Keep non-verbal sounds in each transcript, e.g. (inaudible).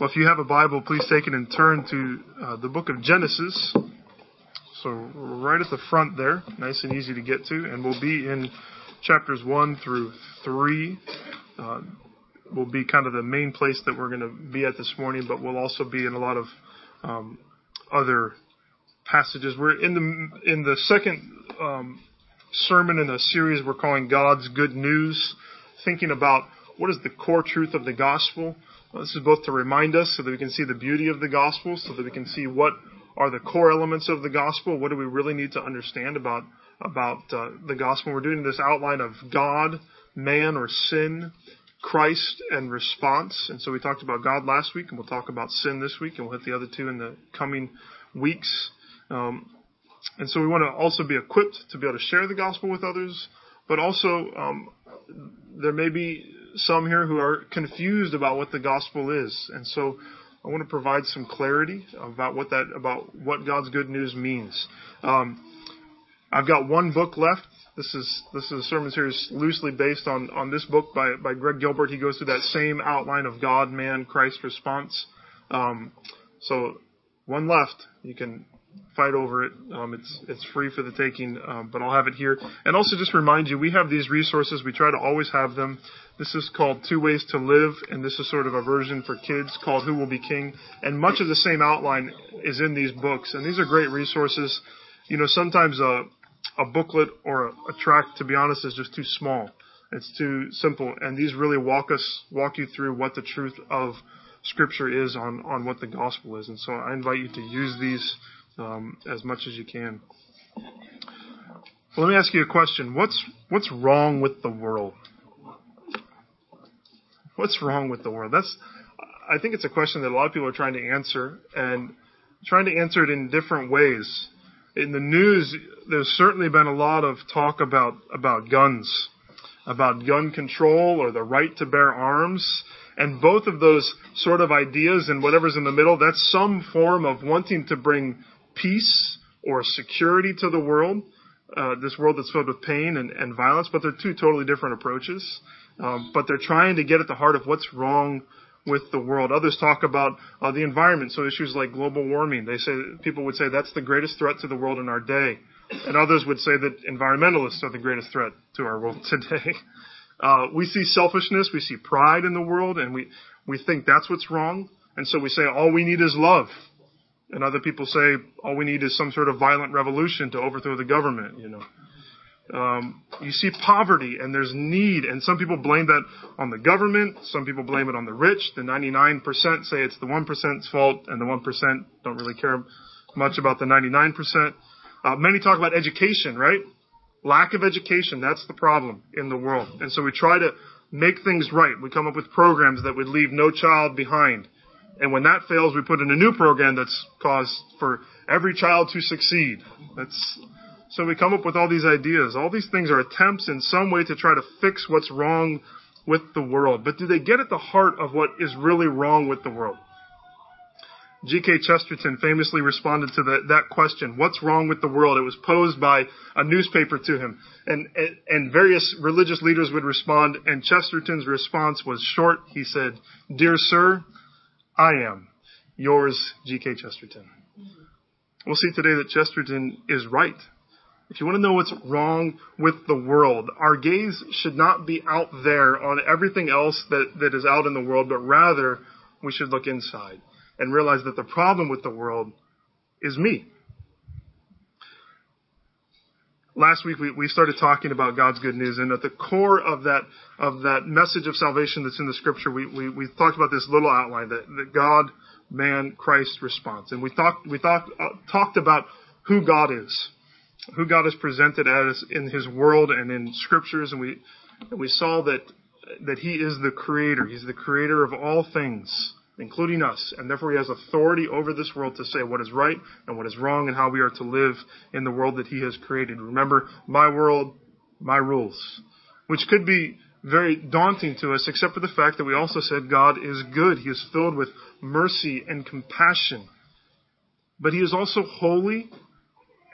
Well, if you have a Bible, please take it and turn to uh, the book of Genesis. So, right at the front there, nice and easy to get to, and we'll be in chapters 1 through 3. Uh, will be kind of the main place that we're going to be at this morning, but we'll also be in a lot of um, other passages. We're in the in the second um, sermon in a series we're calling God's Good News, thinking about what is the core truth of the gospel this is both to remind us so that we can see the beauty of the gospel, so that we can see what are the core elements of the gospel. What do we really need to understand about about uh, the gospel? We're doing this outline of God, man, or sin, Christ, and response. And so we talked about God last week, and we'll talk about sin this week, and we'll hit the other two in the coming weeks. Um, and so we want to also be equipped to be able to share the gospel with others, but also um, there may be some here who are confused about what the gospel is. And so I want to provide some clarity about what that, about what God's good news means. Um, I've got one book left. This is this is a sermon series loosely based on on this book by by Greg Gilbert. He goes through that same outline of God, man, Christ response. Um, so one left. You can fight over it. Um, it's it's free for the taking, um, but I'll have it here. And also just remind you, we have these resources. We try to always have them. This is called Two Ways to Live, and this is sort of a version for kids called Who Will Be King. And much of the same outline is in these books, and these are great resources. You know, sometimes a a booklet or a, a tract, to be honest, is just too small. It's too simple, and these really walk us walk you through what the truth of Scripture is on on what the gospel is. And so I invite you to use these um, as much as you can. Let me ask you a question. What's what's wrong with the world? What's wrong with the world? That's I think it's a question that a lot of people are trying to answer and trying to answer it in different ways. In the news, there's certainly been a lot of talk about about guns, about gun control or the right to bear arms. And both of those sort of ideas and whatever's in the middle, that's some form of wanting to bring peace or security to the world, uh, this world that's filled with pain and, and, violence, but they're two totally different approaches. Um, but they're trying to get at the heart of what's wrong with the world. Others talk about uh, the environment, so issues like global warming. They say people would say that's the greatest threat to the world in our day, and others would say that environmentalists are the greatest threat to our world (laughs) today. Uh, we see selfishness, we see pride in the world, and we we think that's what's wrong, and so we say all we need is love. And other people say all we need is some sort of violent revolution to overthrow the government, you know. Um, you see poverty and there's need, and some people blame that on the government. Some people blame it on the rich. The 99% say it's the 1%'s fault, and the 1% don't really care much about the 99%. Uh, many talk about education, right? Lack of education, that's the problem in the world. And so we try to make things right. We come up with programs that would leave no child behind. And when that fails, we put in a new program that's caused for every child to succeed. That's, so we come up with all these ideas. All these things are attempts in some way to try to fix what's wrong with the world. But do they get at the heart of what is really wrong with the world? G.K. Chesterton famously responded to the, that question, what's wrong with the world? It was posed by a newspaper to him. And, and, and various religious leaders would respond, and Chesterton's response was short. He said, Dear sir, I am. Yours, G.K. Chesterton. We'll see today that Chesterton is right. If you want to know what's wrong with the world, our gaze should not be out there on everything else that, that is out in the world, but rather we should look inside and realize that the problem with the world is me. Last week we, we started talking about God's good news, and at the core of that of that message of salvation that's in the Scripture, we we, we talked about this little outline that, that God, man, Christ response, and we talked we talked uh, talked about who God is, who God is presented as in His world and in Scriptures, and we and we saw that that He is the Creator. He's the Creator of all things including us, and therefore he has authority over this world to say what is right and what is wrong and how we are to live in the world that he has created. Remember, my world, my rules, which could be very daunting to us, except for the fact that we also said God is good. He is filled with mercy and compassion. But he is also holy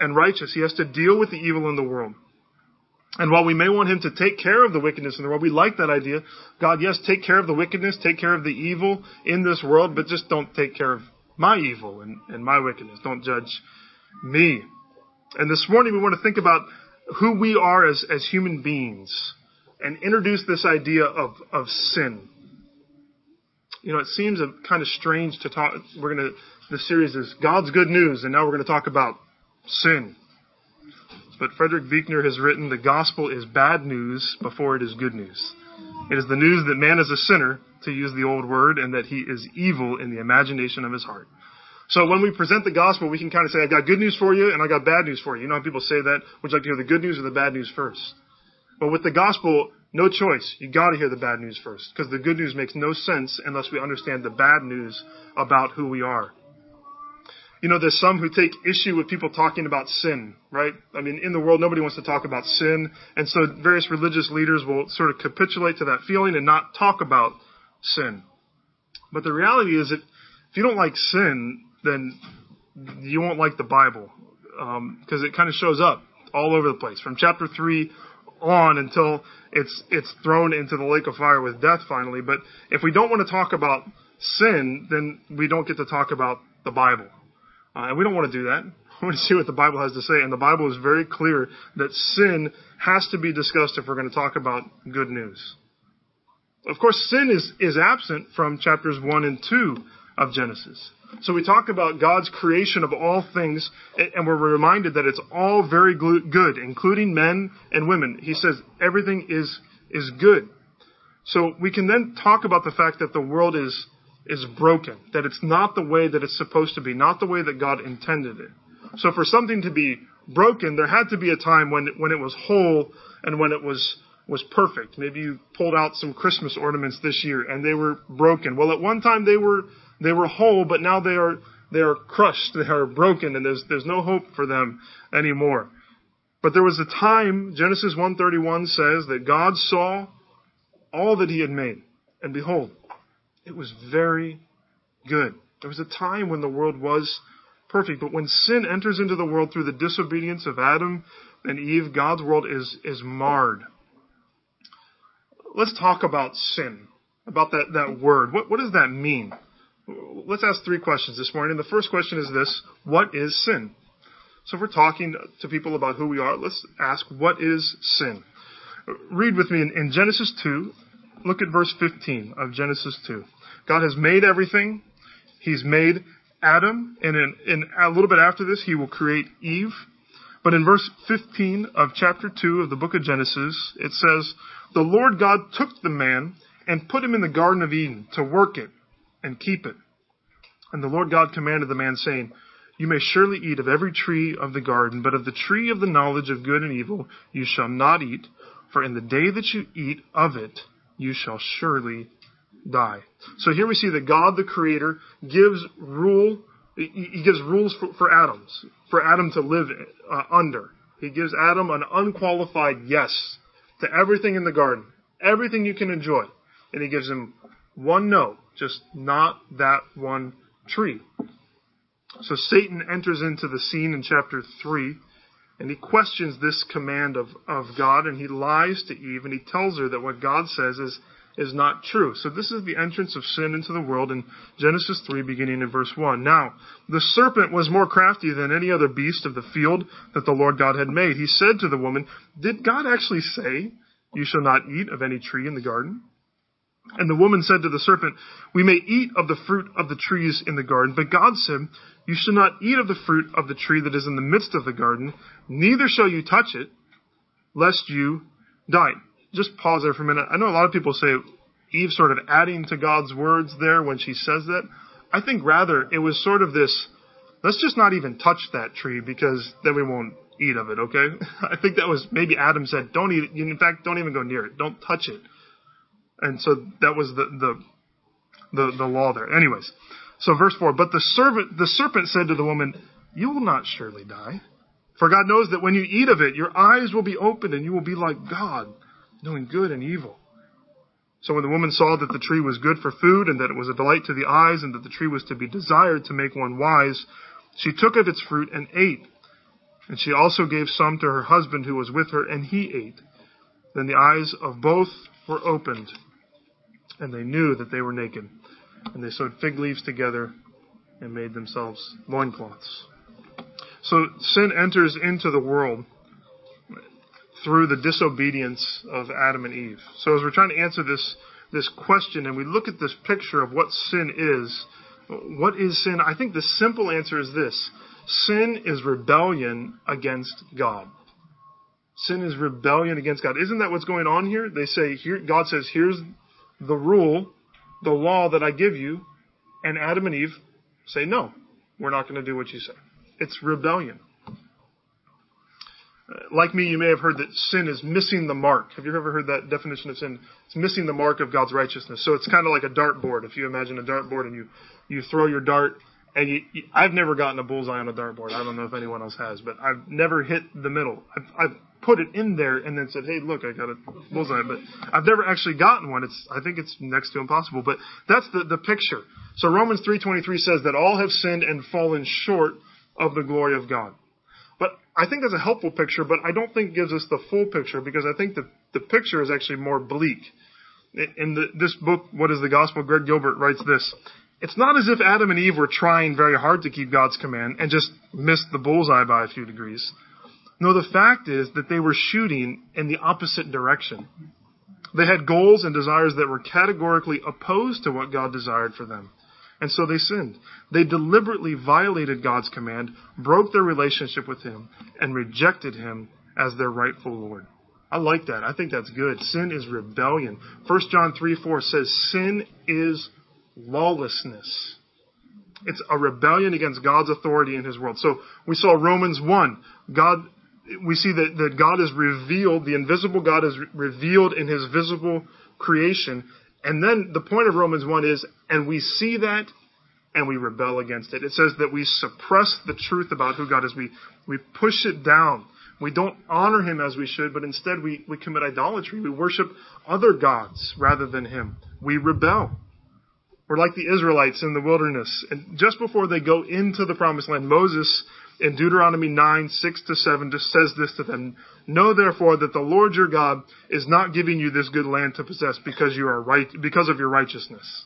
and righteous. He has to deal with the evil in the world. And while we may want him to take care of the wickedness in the world, we like that idea. God, yes, take care of the wickedness, take care of the evil in this world, but just don't take care of my evil and, and my wickedness. Don't judge me. And this morning we want to think about who we are as, as human beings and introduce this idea of, of sin. You know, it seems a, kind of strange to talk. We're going to, the series is God's good news, and now we're going to talk about sin. But Frederick Buechner has written, the gospel is bad news before it is good news. It is the news that man is a sinner, to use the old word, and that he is evil in the imagination of his heart. So when we present the gospel, we can kind of say, I got good news for you and I got bad news for you. You know how people say that? Would you like to hear the good news or the bad news first? But with the gospel, no choice. You gotta hear the bad news first. Because the good news makes no sense unless we understand the bad news about who we are. You know, there's some who take issue with people talking about sin, right? I mean, in the world, nobody wants to talk about sin. And so various religious leaders will sort of capitulate to that feeling and not talk about sin. But the reality is that if you don't like sin, then you won't like the Bible because um, it kind of shows up all over the place from chapter three on until it's it's thrown into the lake of fire with death finally. But if we don't want to talk about sin, then we don't get to talk about the Bible, uh, and we don't want to do that. (laughs) We want to see what the Bible has to say, and the Bible is very clear that sin has to be discussed if we're going to talk about good news. Of course, sin is is absent from chapters one and two of Genesis. So we talk about God's creation of all things, and we're reminded that it's all very good, including men and women. He says everything is, is good. So we can then talk about the fact that the world is, is broken, that it's not the way that it's supposed to be, not the way that God intended it. So for something to be broken, there had to be a time when, when it was whole and when it was, was perfect. Maybe you pulled out some Christmas ornaments this year and they were broken. Well, at one time they were they were whole, but now they are they are crushed, (laughs) they are broken, and there's there's no hope for them anymore. But there was a time, Genesis 1:31 says that God saw all that he had made, and behold, it was very good. There was a time when the world was perfect, but when sin enters into the world through the disobedience of Adam and Eve, God's world is is marred. Let's talk about sin, about that, that word. What, what does that mean? let's ask three questions this morning. The first question is this What is sin? So if we're talking to people about who we are, let's ask, What is sin? Read with me in, in Genesis 2. Look at verse 15 of Genesis 2. God has made everything. He's made Adam, and in, in a little bit after this, he will create Eve. But in verse 15 of chapter 2 of the book of Genesis, it says, The Lord God took the man and put him in the Garden of Eden to work it and keep it. And the Lord God commanded the man, saying, You may surely eat of every tree of the garden, but of the tree of the knowledge of good and evil you shall not eat, for in the day that you eat of it, you shall surely die. So here we see that God the Creator gives rule, he gives rules for, for Adam's, for Adam to live uh, under. He gives Adam an unqualified yes to everything in the garden, everything you can enjoy. And he gives him one no, just not that one tree. So Satan enters into the scene in chapter 3, and he questions this command of, of God, and he lies to Eve, and he tells her that what God says is, is not true. So this is the entrance of sin into the world in Genesis 3, beginning in verse 1. Now, the serpent was more crafty than any other beast of the field that the Lord God had made. He said to the woman, Did God actually say, You shall not eat of any tree in the garden? And the woman said to the serpent, We may eat of the fruit of the trees in the garden, but God said, You shall not eat of the fruit of the tree that is in the midst of the garden, neither shall you touch it, lest you die. Just pause there for a minute. I know a lot of people say Eve sort of adding to God's words there when she says that. I think rather it was sort of this, let's just not even touch that tree because then we won't eat of it, okay? (laughs) I think that was maybe Adam said, don't eat it. In fact, don't even go near it. Don't touch it. And so that was the, the, the, the law there. Anyways, so verse 4, but the servant, the serpent said to the woman, you will not surely die. For God knows that when you eat of it, your eyes will be opened and you will be like God, knowing good and evil. So when the woman saw that the tree was good for food and that it was a delight to the eyes and that the tree was to be desired to make one wise, she took of its fruit and ate. And she also gave some to her husband who was with her, and he ate. Then the eyes of both were opened, and they knew that they were naked. And they sewed fig leaves together and made themselves loincloths. So sin enters into the world through the disobedience of Adam and Eve. So as we're trying to answer this this question and we look at this picture of what sin is, what is sin? I think the simple answer is this. Sin is rebellion against God. Sin is rebellion against God. Isn't that what's going on here? They say here God says, here's the rule, the law that I give you, and Adam and Eve say, no, we're not going to do what you say. It's rebellion. Uh, like me, you may have heard that sin is missing the mark. Have you ever heard that definition of sin? It's missing the mark of God's righteousness. So it's kind of like a dartboard. If you imagine a dartboard and you, you throw your dart and you, you, I've never gotten a bullseye on a dartboard. I don't know if anyone else has, but I've never hit the middle. I've, I've put it in there and then said, "Hey, look, I got a bullseye," but I've never actually gotten one. It's I think it's next to impossible. But that's the the picture. So Romans three twenty three says that all have sinned and fallen short of the glory of God. But I think that's a helpful picture, but I don't think it gives us the full picture because I think the the picture is actually more bleak. In the, this book, What is the Gospel? Greg Gilbert writes this. It's not as if Adam and Eve were trying very hard to keep God's command and just missed the bullseye by a few degrees. No, the fact is that they were shooting in the opposite direction. They had goals and desires that were categorically opposed to what God desired for them. And so they sinned. They deliberately violated God's command, broke their relationship with Him, and rejected Him as their rightful Lord. I like that. I think that's good. Sin is rebellion. 1 John 3 4 says, Sin is lawlessness. It's a rebellion against God's authority in His world. So we saw Romans 1. God, we see that, that God is revealed, the invisible God is revealed in His visible creation. And then the point of Romans 1 is, and we see that and we rebel against it. It says that we suppress the truth about who God is. We, we push it down. We don't honor Him as we should, but instead we, we commit idolatry. We worship other gods rather than Him. We rebel. We're like the Israelites in the wilderness. And just before they go into the promised land, Moses in Deuteronomy 9, 6 to 7 just says this to them. Know therefore that the Lord your God is not giving you this good land to possess because you are right, because of your righteousness.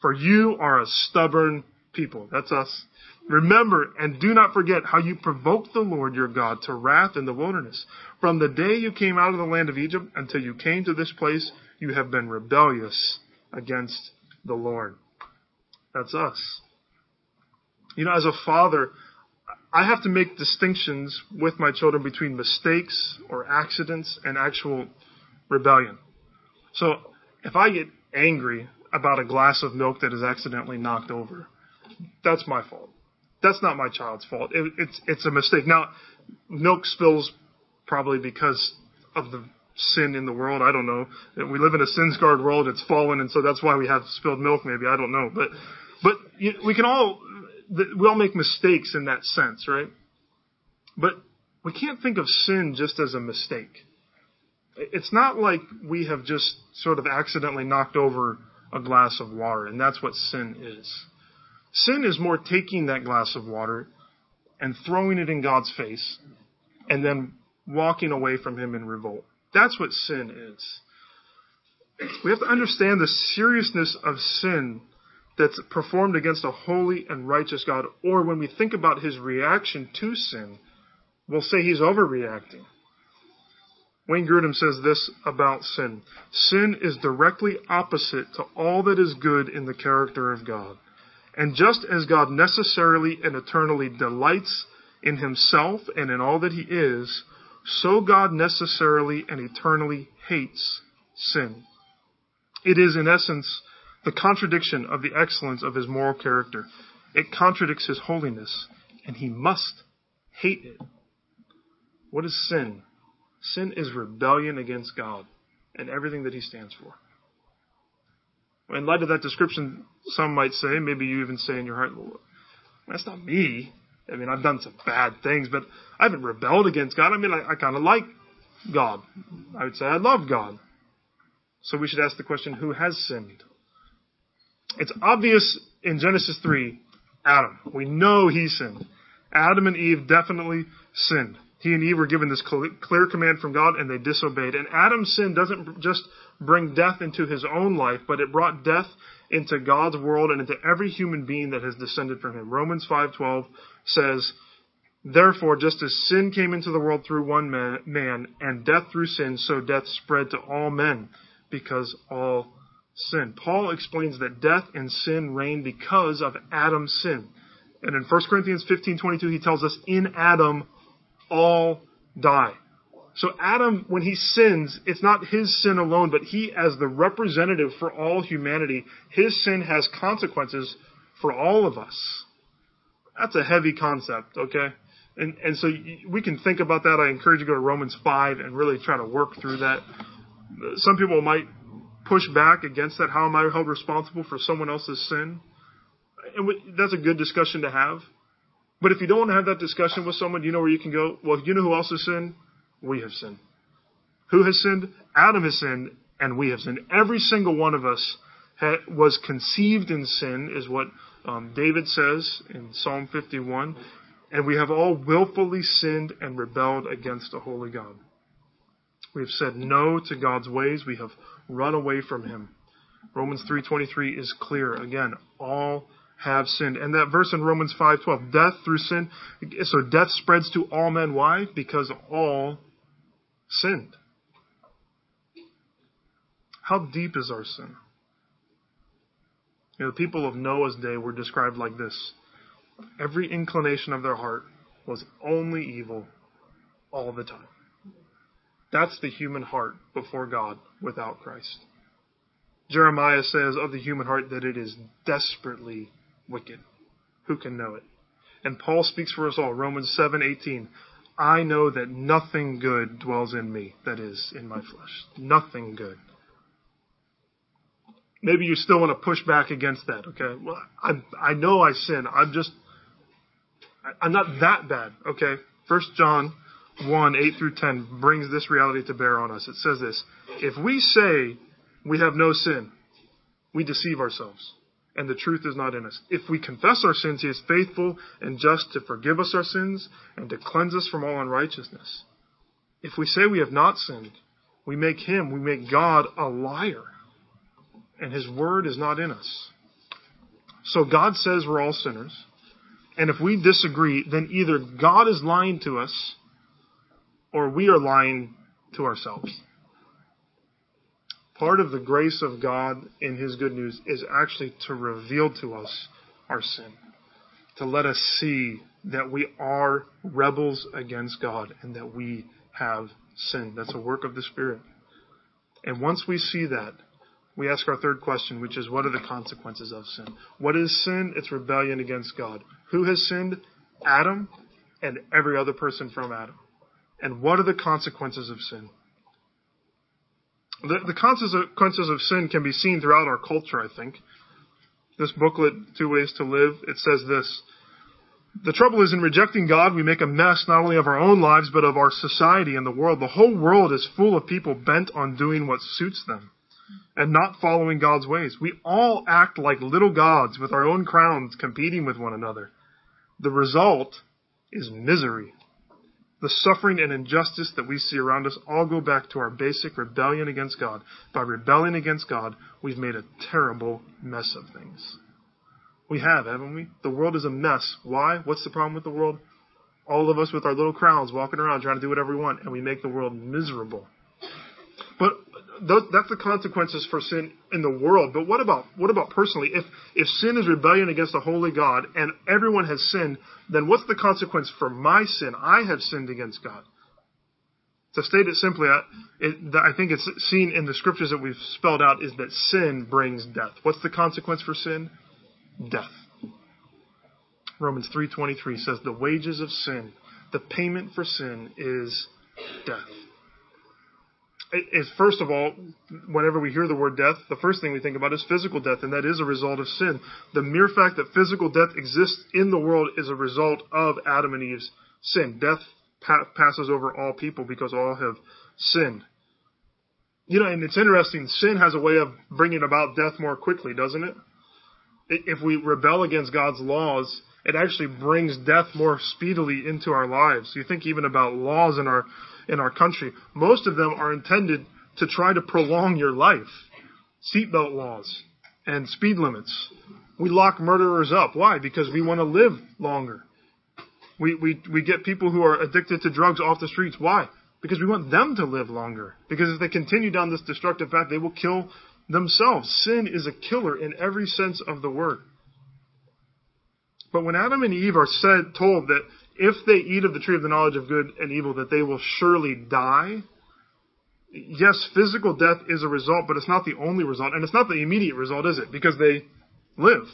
For you are a stubborn people. That's us. Remember and do not forget how you provoked the Lord your God to wrath in the wilderness. From the day you came out of the land of Egypt until you came to this place, you have been rebellious against the Lord. That's us. You know, as a father, I have to make distinctions with my children between mistakes or accidents and actual rebellion. So if I get angry about a glass of milk that is accidentally knocked over, that's my fault. That's not my child's fault. It, it's it's a mistake. Now, milk spills probably because of the sin in the world. I don't know. We live in a sin scarred world. It's fallen, and so that's why we have spilled milk. Maybe I don't know, but but we can all we all make mistakes in that sense, right? But we can't think of sin just as a mistake. It's not like we have just sort of accidentally knocked over a glass of water, and that's what sin is. Sin is more taking that glass of water and throwing it in God's face and then walking away from Him in revolt. That's what sin is. We have to understand the seriousness of sin that's performed against a holy and righteous God, or when we think about his reaction to sin, we'll say he's overreacting. Wayne Grudem says this about sin. Sin is directly opposite to all that is good in the character of God. And just as God necessarily and eternally delights in himself and in all that he is, so God necessarily and eternally hates sin. It is, in essence, the contradiction of the excellence of his moral character. It contradicts his holiness, and he must hate it. What is sin? Sin is rebellion against God and everything that he stands for. In light of that description, some might say, maybe you even say in your heart, that's not me. I mean, I've done some bad things, but I haven't rebelled against God. I mean, I, I kind of like God. I would say I love God. So we should ask the question, who has sinned? It's obvious in Genesis 3, Adam. We know he sinned. Adam and Eve definitely sinned. He and Eve were given this clear command from God and they disobeyed. And Adam's sin doesn't just bring death into his own life, but it brought death into God's world and into every human being that has descended from him. Romans 5:12 says, Therefore, just as sin came into the world through one man, and death through sin, so death spread to all men, because all sin. Paul explains that death and sin reign because of Adam's sin. And in 1 Corinthians 15:22 he tells us in Adam all die. So Adam when he sins, it's not his sin alone, but he as the representative for all humanity, his sin has consequences for all of us. That's a heavy concept, okay? And, and so we can think about that. I encourage you to go to Romans 5 and really try to work through that. Some people might push back against that. How am I held responsible for someone else's sin? And we, that's a good discussion to have. But if you don't want to have that discussion with someone, you know where you can go? Well, you know who else has sinned? We have sinned. Who has sinned? Adam has sinned, and we have sinned. Every single one of us ha- was conceived in sin, is what um, David says in Psalm 51 and we have all willfully sinned and rebelled against a holy God. We have said no to God's ways. We have run away from him. Romans 3:23 is clear. Again, all have sinned. And that verse in Romans 5:12, death through sin, so death spreads to all men why? Because all sinned. How deep is our sin? You know, the people of Noah's day were described like this. Every inclination of their heart was only evil all the time. That's the human heart before God without Christ. Jeremiah says of the human heart that it is desperately wicked. Who can know it? And Paul speaks for us all. Romans 7:18. I know that nothing good dwells in me, that is, in my flesh. Nothing good maybe you still want to push back against that. Okay, well, I I know I sin. I'm just I'm not that bad. Okay, First John one eight through ten brings this reality to bear on us. It says this: If we say we have no sin, we deceive ourselves, and the truth is not in us. If we confess our sins, He is faithful and just to forgive us our sins and to cleanse us from all unrighteousness. If we say we have not sinned, we make Him, we make God a liar and his word is not in us. So God says we're all sinners. And if we disagree, then either God is lying to us or we are lying to ourselves. Part of the grace of God in his good news is actually to reveal to us our sin, to let us see that we are rebels against God and that we have sinned. That's a work of the Spirit. And once we see that, we ask our third question, which is what are the consequences of sin? What is sin? It's rebellion against God. Who has sinned? Adam and every other person from Adam. And what are the consequences of sin? The, the consequences of sin can be seen throughout our culture, I think. This booklet, Two Ways to Live, it says this. The trouble is in rejecting God, we make a mess not only of our own lives, but of our society and the world. The whole world is full of people bent on doing what suits them and not following God's ways. We all act like little gods with our own crowns competing with one another. The result is misery. The suffering and injustice that we see around us all go back to our basic rebellion against God. By rebelling against God, we've made a terrible mess of things. We have, haven't we? The world is a mess. Why? What's the problem with the world? All of us with our little crowns walking around trying to do whatever we want, and we make the world miserable. But that's the consequences for sin in the world. But what about what about personally? If if sin is rebellion against a holy God and everyone has sinned, then what's the consequence for my sin? I have sinned against God. To state it simply, I, it, I think it's seen in the scriptures that we've spelled out is that sin brings death. What's the consequence for sin? Death. Romans 3:23 says the wages of sin, the payment for sin is death is first of all, whenever we hear the word death, the first thing we think about is physical death, and that is a result of sin. The mere fact that physical death exists in the world is a result of Adam and Eve's sin. Death pa- passes over all people because all have sinned. You know, and it's interesting, sin has a way of bringing about death more quickly, doesn't it? If we rebel against God's laws It actually brings death more speedily into our lives. You think even about laws in our in our country. Most of them are intended to try to prolong your life. Seatbelt laws and speed limits. We lock murderers up. Why? Because we want to live longer. We, we, we get people who are addicted to drugs off the streets. Why? Because we want them to live longer. Because if they continue down this destructive path, they will kill themselves. Sin is a killer in every sense of the word. But when Adam and Eve are said, told that if they eat of the tree of the knowledge of good and evil, that they will surely die, yes, physical death is a result, but it's not the only result. And it's not the immediate result, is it? Because they live.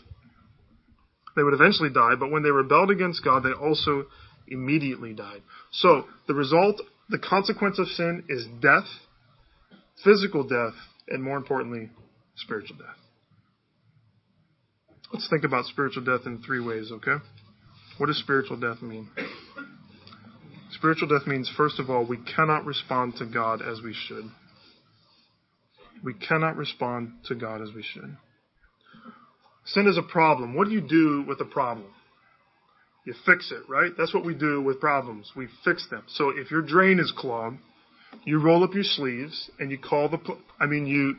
They would eventually die, but when they rebelled against God, they also immediately died. So, the result, the consequence of sin is death, physical death, and more importantly, spiritual death. Let's think about spiritual death in three ways, okay? What does spiritual death mean? Spiritual death means, first of all, we cannot respond to God as we should. We cannot respond to God as we should. Sin is a problem. What do you do with a problem? You fix it, right? That's what we do with problems. We fix them. So if your drain is clogged, you roll up your sleeves and you call the, I mean, you,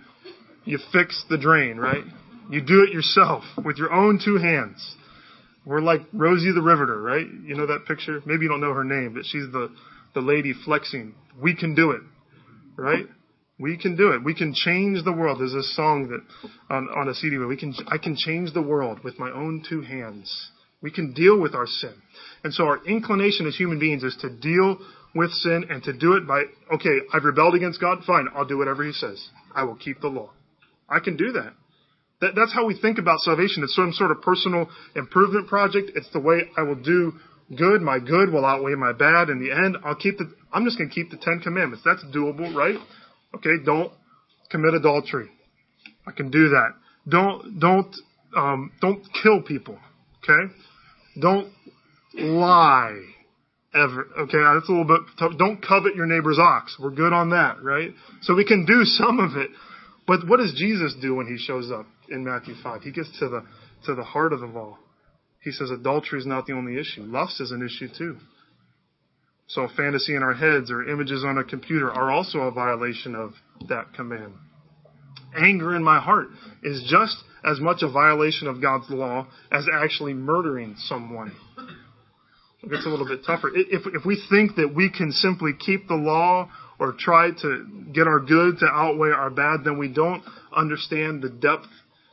you fix the drain, right? You do it yourself with your own two hands. We're like Rosie the Riveter, right? You know that picture? Maybe you don't know her name, but she's the, the lady flexing. We can do it, right? We can do it. We can change the world. There's a song that on, on a CD where we can, I can change the world with my own two hands. We can deal with our sin. And so our inclination as human beings is to deal with sin and to do it by, okay, I've rebelled against God. Fine. I'll do whatever he says. I will keep the law. I can do that. That. That's how we think about salvation. It's some sort of personal improvement project. It's the way I will do good. My good will outweigh my bad. In the end, I'll keep the, I'm just going to keep the Ten Commandments. That's doable, right? Okay. Don't commit adultery. I can do that. Don't, don't, um, don't kill people. Okay. Don't lie ever. Okay, that's a little bit tough. Don't covet your neighbor's ox. We're good on that, right? So we can do some of it. But what does Jesus do when he shows up in Matthew 5? He gets to the, to the heart of the law. He says adultery is not the only issue. Lust is an issue too. So fantasy in our heads or images on a computer are also a violation of that command. Anger in my heart is just as much a violation of God's law as actually murdering someone. It gets a little bit tougher. If, if we think that we can simply keep the law or try to get our good to outweigh our bad, then we don't understand the depth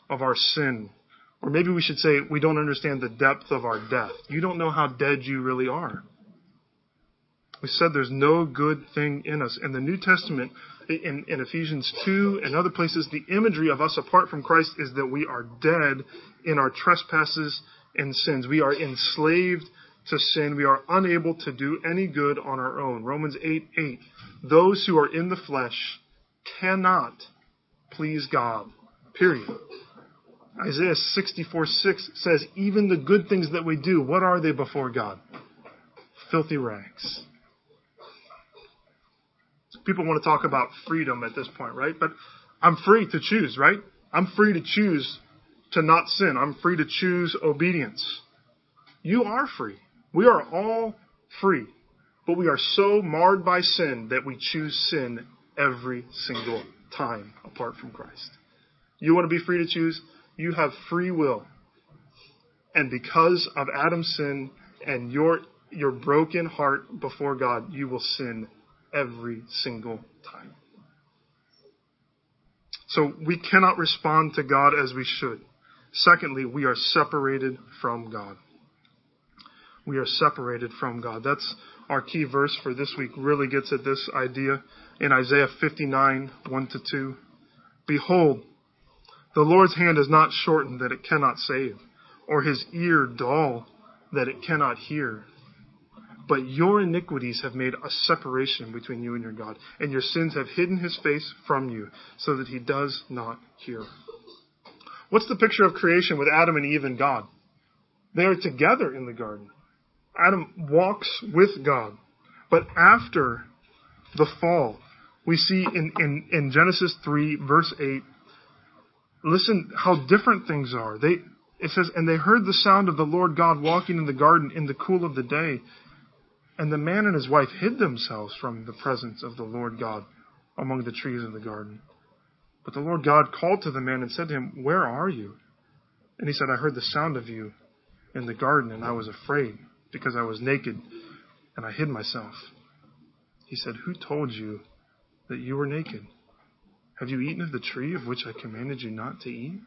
of our sin. Or maybe we should say we don't understand the depth of our death. You don't know how dead you really are. We said there's no good thing in us. In the New Testament, in, in, Ephesians 2 and other places, the imagery of us apart from Christ is that we are dead in our trespasses and sins. We are enslaved to sin. We are unable to do any good on our own. Romans 8 8. Those who are in the flesh cannot please God. Period. Isaiah 64 6 says, Even the good things that we do, what are they before God? Filthy rags. People want to talk about freedom at this point, right? But I'm free to choose, right? I'm free to choose to not sin. I'm free to choose obedience. You are free. We are all free, but we are so marred by sin that we choose sin every single time apart from Christ. You want to be free to choose? You have free will. And because of Adam's sin and your, your broken heart before God, you will sin every single time. So we cannot respond to God as we should. Secondly, we are separated from God we are separated from God. That's our key verse for this week, really gets at this idea in Isaiah 59, 1 to 2. Behold, the Lord's hand is not shortened that it cannot save, or his ear dull that it cannot hear. But your iniquities have made a separation between you and your God, and your sins have hidden his face from you, so that he does not hear. What's the picture of creation with Adam and Eve and God? They are together in the garden. Adam walks with God. But after the fall, we see in, in, in Genesis 3, verse 8, listen how different things are. They, It says, And they heard the sound of the Lord God walking in the garden in the cool of the day. And the man and his wife hid themselves from the presence of the Lord God among the trees in the garden. But the Lord God called to the man and said to him, Where are you? And he said, I heard the sound of you in the garden, and I was afraid because I was naked, and I hid myself. He said, Who told you that you were naked? Have you eaten of the tree of which I commanded you not to eat? And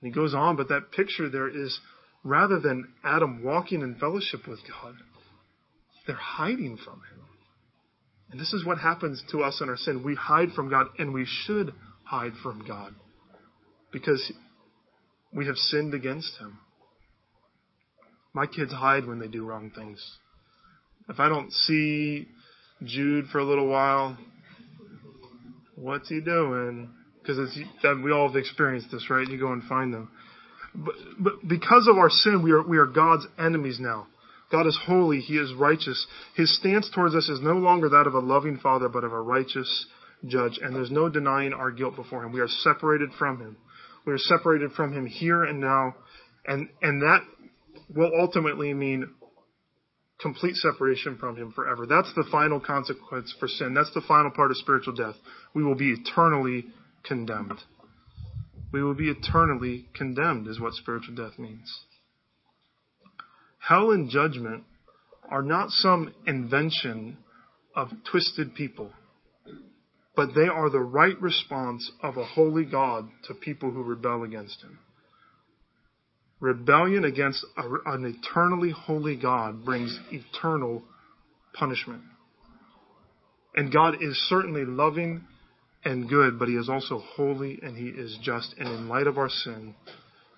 he goes on, but that picture there is rather than Adam walking in fellowship with God, they're hiding from him. And this is what happens to us in our sin. We hide from God, and we should hide from God because we have sinned against Him. My kids hide when they do wrong things. If I don't see Jude for a little while, what's he doing? Because it's we all have experienced this, right? You go and find them. But, but because of our sin, we are, we are God's enemies now. God is holy. He is righteous. His stance towards us is no longer that of a loving father, but of a righteous judge. And there's no denying our guilt before him. We are separated from him. We are separated from him here and now. And, and that will ultimately mean complete separation from him forever. That's the final consequence for sin. That's the final part of spiritual death. We will be eternally condemned. We will be eternally condemned, is what spiritual death means. Hell and judgment are not some invention of twisted people, but they are the right response of a holy God to people who rebel against him. Rebellion against a, an eternally holy God brings eternal punishment. And God is certainly loving and good, but He is also holy and He is just. And in light of our sin,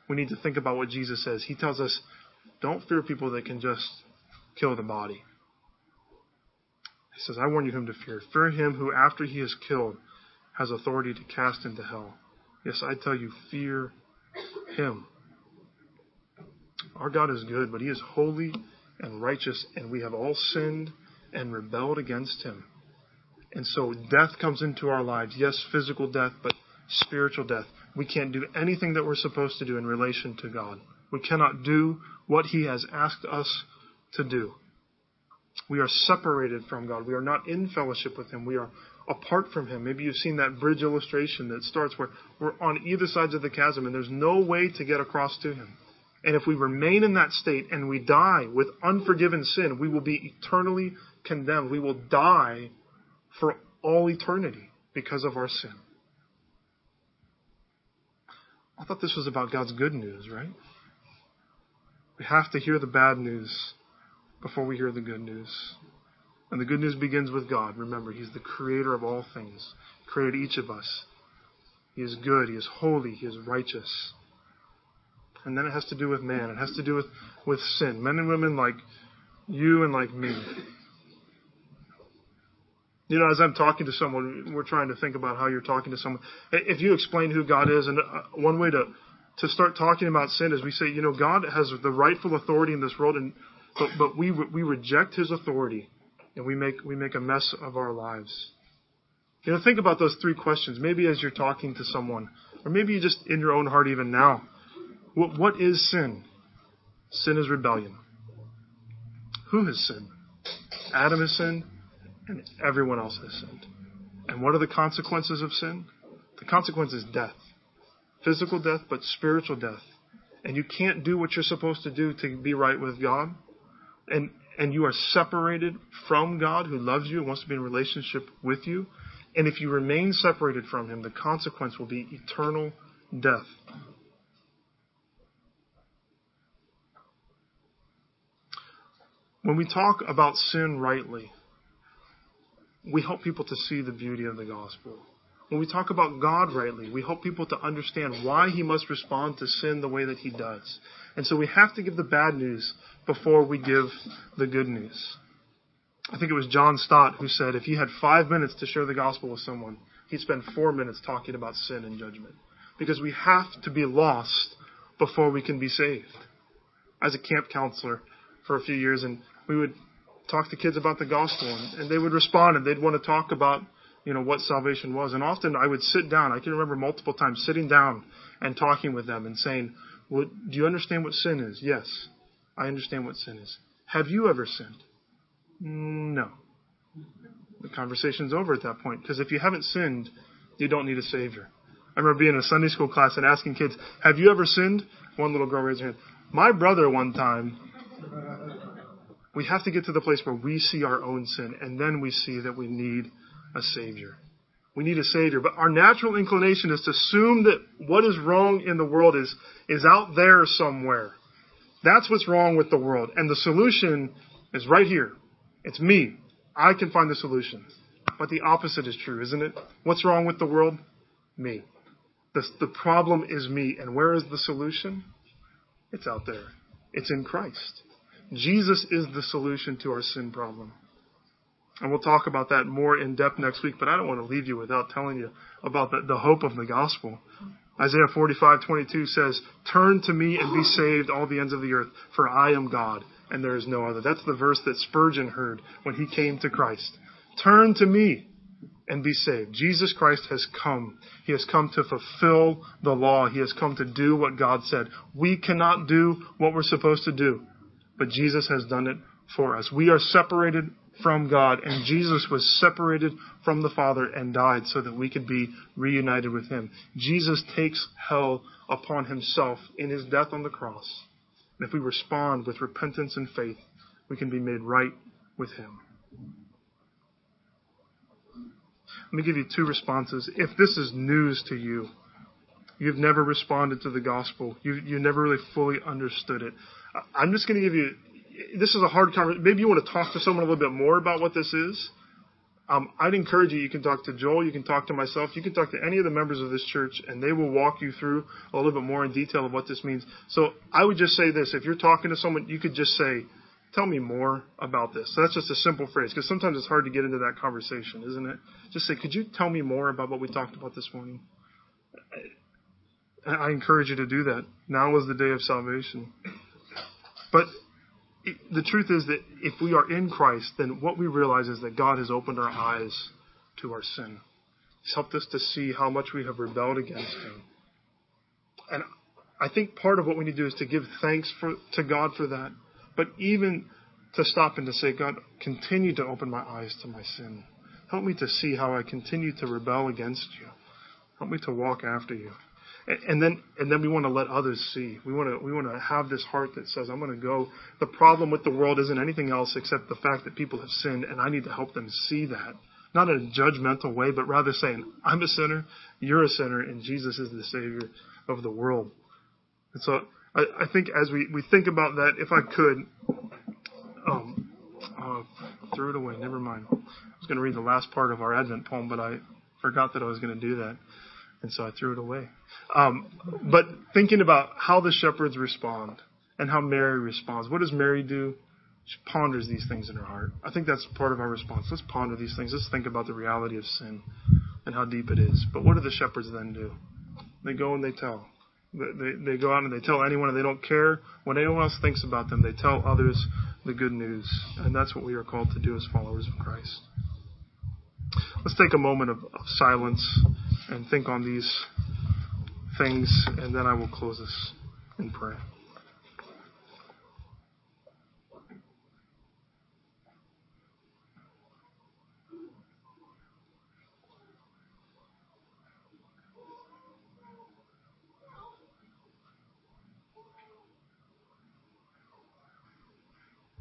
we need to think about what Jesus says. He tells us don't fear people that can just kill the body. He says, I warn you whom to fear. Fear him who, after he is killed, has authority to cast into hell. Yes, I tell you, fear him. Our God is good, but he is holy and righteous, and we have all sinned and rebelled against him. And so death comes into our lives. Yes, physical death, but spiritual death. We can't do anything that we're supposed to do in relation to God. We cannot do what He has asked us to do. We are separated from God. We are not in fellowship with Him. We are apart from Him. Maybe you've seen that bridge illustration that starts where we're on either sides of the chasm and there's no way to get across to Him. And if we remain in that state and we die with unforgiven sin, we will be eternally condemned. We will die for all eternity because of our sin. I thought this was about God's good news, right? We have to hear the bad news before we hear the good news. And the good news begins with God. Remember, He's the creator of all things, created each of us. He is good, He is holy, He is righteous. And then it has to do with man. It has to do with, with sin. Men and women like you and like me. You know, as I'm talking to someone, we're trying to think about how you're talking to someone. If you explain who God is, and uh, one way to to start talking about sin is we say, you know, God has the rightful authority in this world, and but, but we we reject His authority, and we make we make a mess of our lives. You know, think about those three questions. Maybe as you're talking to someone, or maybe you just in your own heart even now. What what is sin? Sin is rebellion. Who has sinned? Adam has sinned, and everyone else has sinned. And what are the consequences of sin? The consequence is death physical death, but spiritual death. And you can't do what you're supposed to do to be right with God. And, and you are separated from God who loves you and wants to be in relationship with you. And if you remain separated from Him, the consequence will be eternal death. When we talk about sin rightly, we help people to see the beauty of the gospel when we talk about God rightly, we help people to understand why he must respond to sin the way that he does. And so we have to give the bad news before we give the good news. I think it was John Stott who said if he had five minutes to share the gospel with someone, he'd spend four minutes talking about sin and judgment. Because we have to be lost before we can be saved. As a camp counselor for a few years, and we would talk to kids about the gospel, and, and they would respond, and they'd want to talk about you know, what salvation was. And often I would sit down. I can remember multiple times sitting down and talking with them and saying, Well, do you understand what sin is? Yes, I understand what sin is. Have you ever sinned? Mm, no. The conversation's over at that point because if you haven't sinned, you don't need a Savior. I remember being in a Sunday school class and asking kids, Have you ever sinned? One little girl raised her hand. My brother, one time, we have to get to the place where we see our own sin and then we see that we need a Savior. We need a Savior. But our natural inclination is to assume that what is wrong in the world is, is out there somewhere. That's what's wrong with the world. And the solution is right here. It's me. I can find the solution. But the opposite is true, isn't it? What's wrong with the world? Me. The, the problem is me. And where is the solution? It's out there. It's in Christ. Jesus is the solution to our sin problem. And we'll talk about that more in depth next week, but I don't want to leave you without telling you about the, the hope of the gospel. Isaiah 45:22 says, "Turn to me and be saved, all the ends of the earth, for I am God, and there is no other." That's the verse that Spurgeon heard when he came to Christ. Turn to me and be saved. Jesus Christ has come. He has come to fulfill the law. He has come to do what God said. We cannot do what we're supposed to do, but Jesus has done it for us. We are separated from God, and Jesus was separated from the Father and died so that we could be reunited with Him. Jesus takes hell upon Himself in His death on the cross. And if we respond with repentance and faith, we can be made right with Him. Let me give you two responses. If this is news to you, you've never responded to the gospel, you, you never really fully understood it, I'm just going to give you this is a hard conversation. Maybe you want to talk to someone a little bit more about what this is. Um, I'd encourage you. You can talk to Joel. You can talk to myself. You can talk to any of the members of this church, and they will walk you through a little bit more in detail of what this means. So I would just say this: if you're talking to someone, you could just say, "Tell me more about this." So that's just a simple phrase because sometimes it's hard to get into that conversation, isn't it? Just say, "Could you tell me more about what we talked about this morning?" I, I encourage you to do that. Now is the day of salvation. But the truth is that if we are in Christ, then what we realize is that God has opened our eyes to our sin. He's helped us to see how much we have rebelled against Him. And I think part of what we need to do is to give thanks for, to God for that, but even to stop and to say, God, continue to open my eyes to my sin. Help me to see how I continue to rebel against you. Help me to walk after you and then and then we want to let others see. We want to we want to have this heart that says, "I'm going to go." The problem with the world isn't anything else except the fact that people have sinned, and I need to help them see that, not in a judgmental way, but rather saying, "I'm a sinner, you're a sinner, and Jesus is the Savior of the world." And so I, I think as we we think about that, if I could, um, oh, threw it away. Never mind. I was going to read the last part of our Advent poem, but I forgot that I was going to do that and so I threw it away. Um, but thinking about how the shepherds respond and how Mary responds. What does Mary do? She ponders these things in her heart. I think that's part of our response. Let's ponder these things. Let's think about the reality of sin and how deep it is. But what do the shepherds then do? They go and they tell. They, they go out and they tell anyone and they don't care what anyone else thinks about them. They tell others the good news. And that's what we are called to do as followers of Christ. Let's take a moment of, of silence and think on these things, and then I will close this in prayer.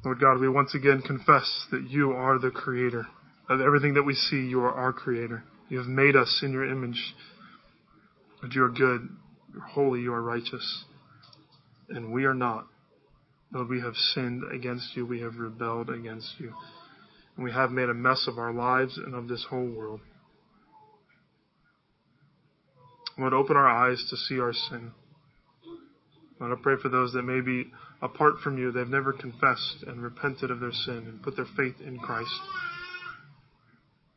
Lord God, we once again confess that you are the creator of everything that we see. You are our creator. You have made us in your image. But you are good, you're holy, you are righteous. And we are not. Lord, we have sinned against you, we have rebelled against you. And we have made a mess of our lives and of this whole world. Lord, open our eyes to see our sin. Lord, I pray for those that may be apart from you, they've never confessed and repented of their sin and put their faith in Christ.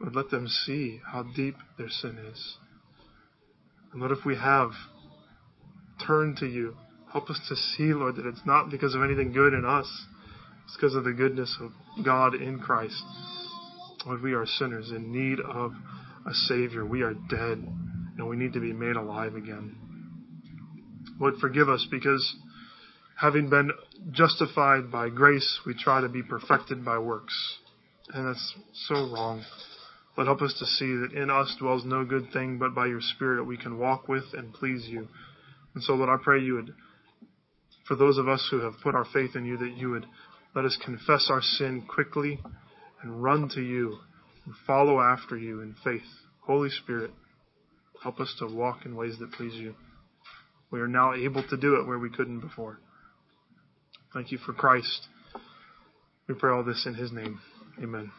Lord, let them see how deep their sin is. And Lord, if we have turned to you, help us to see, Lord, that it's not because of anything good in us, it's because of the goodness of God in Christ. Lord, we are sinners in need of a Savior. We are dead, and we need to be made alive again. Lord, forgive us because having been justified by grace, we try to be perfected by works. And that's so wrong. Lord, help us to see that in us dwells no good thing, but by your Spirit we can walk with and please you. And so, Lord, I pray you would, for those of us who have put our faith in you, that you would let us confess our sin quickly and run to you and follow after you in faith. Holy Spirit, help us to walk in ways that please you. We are now able to do it where we couldn't before. Thank you for Christ. We pray all this in his name. Amen.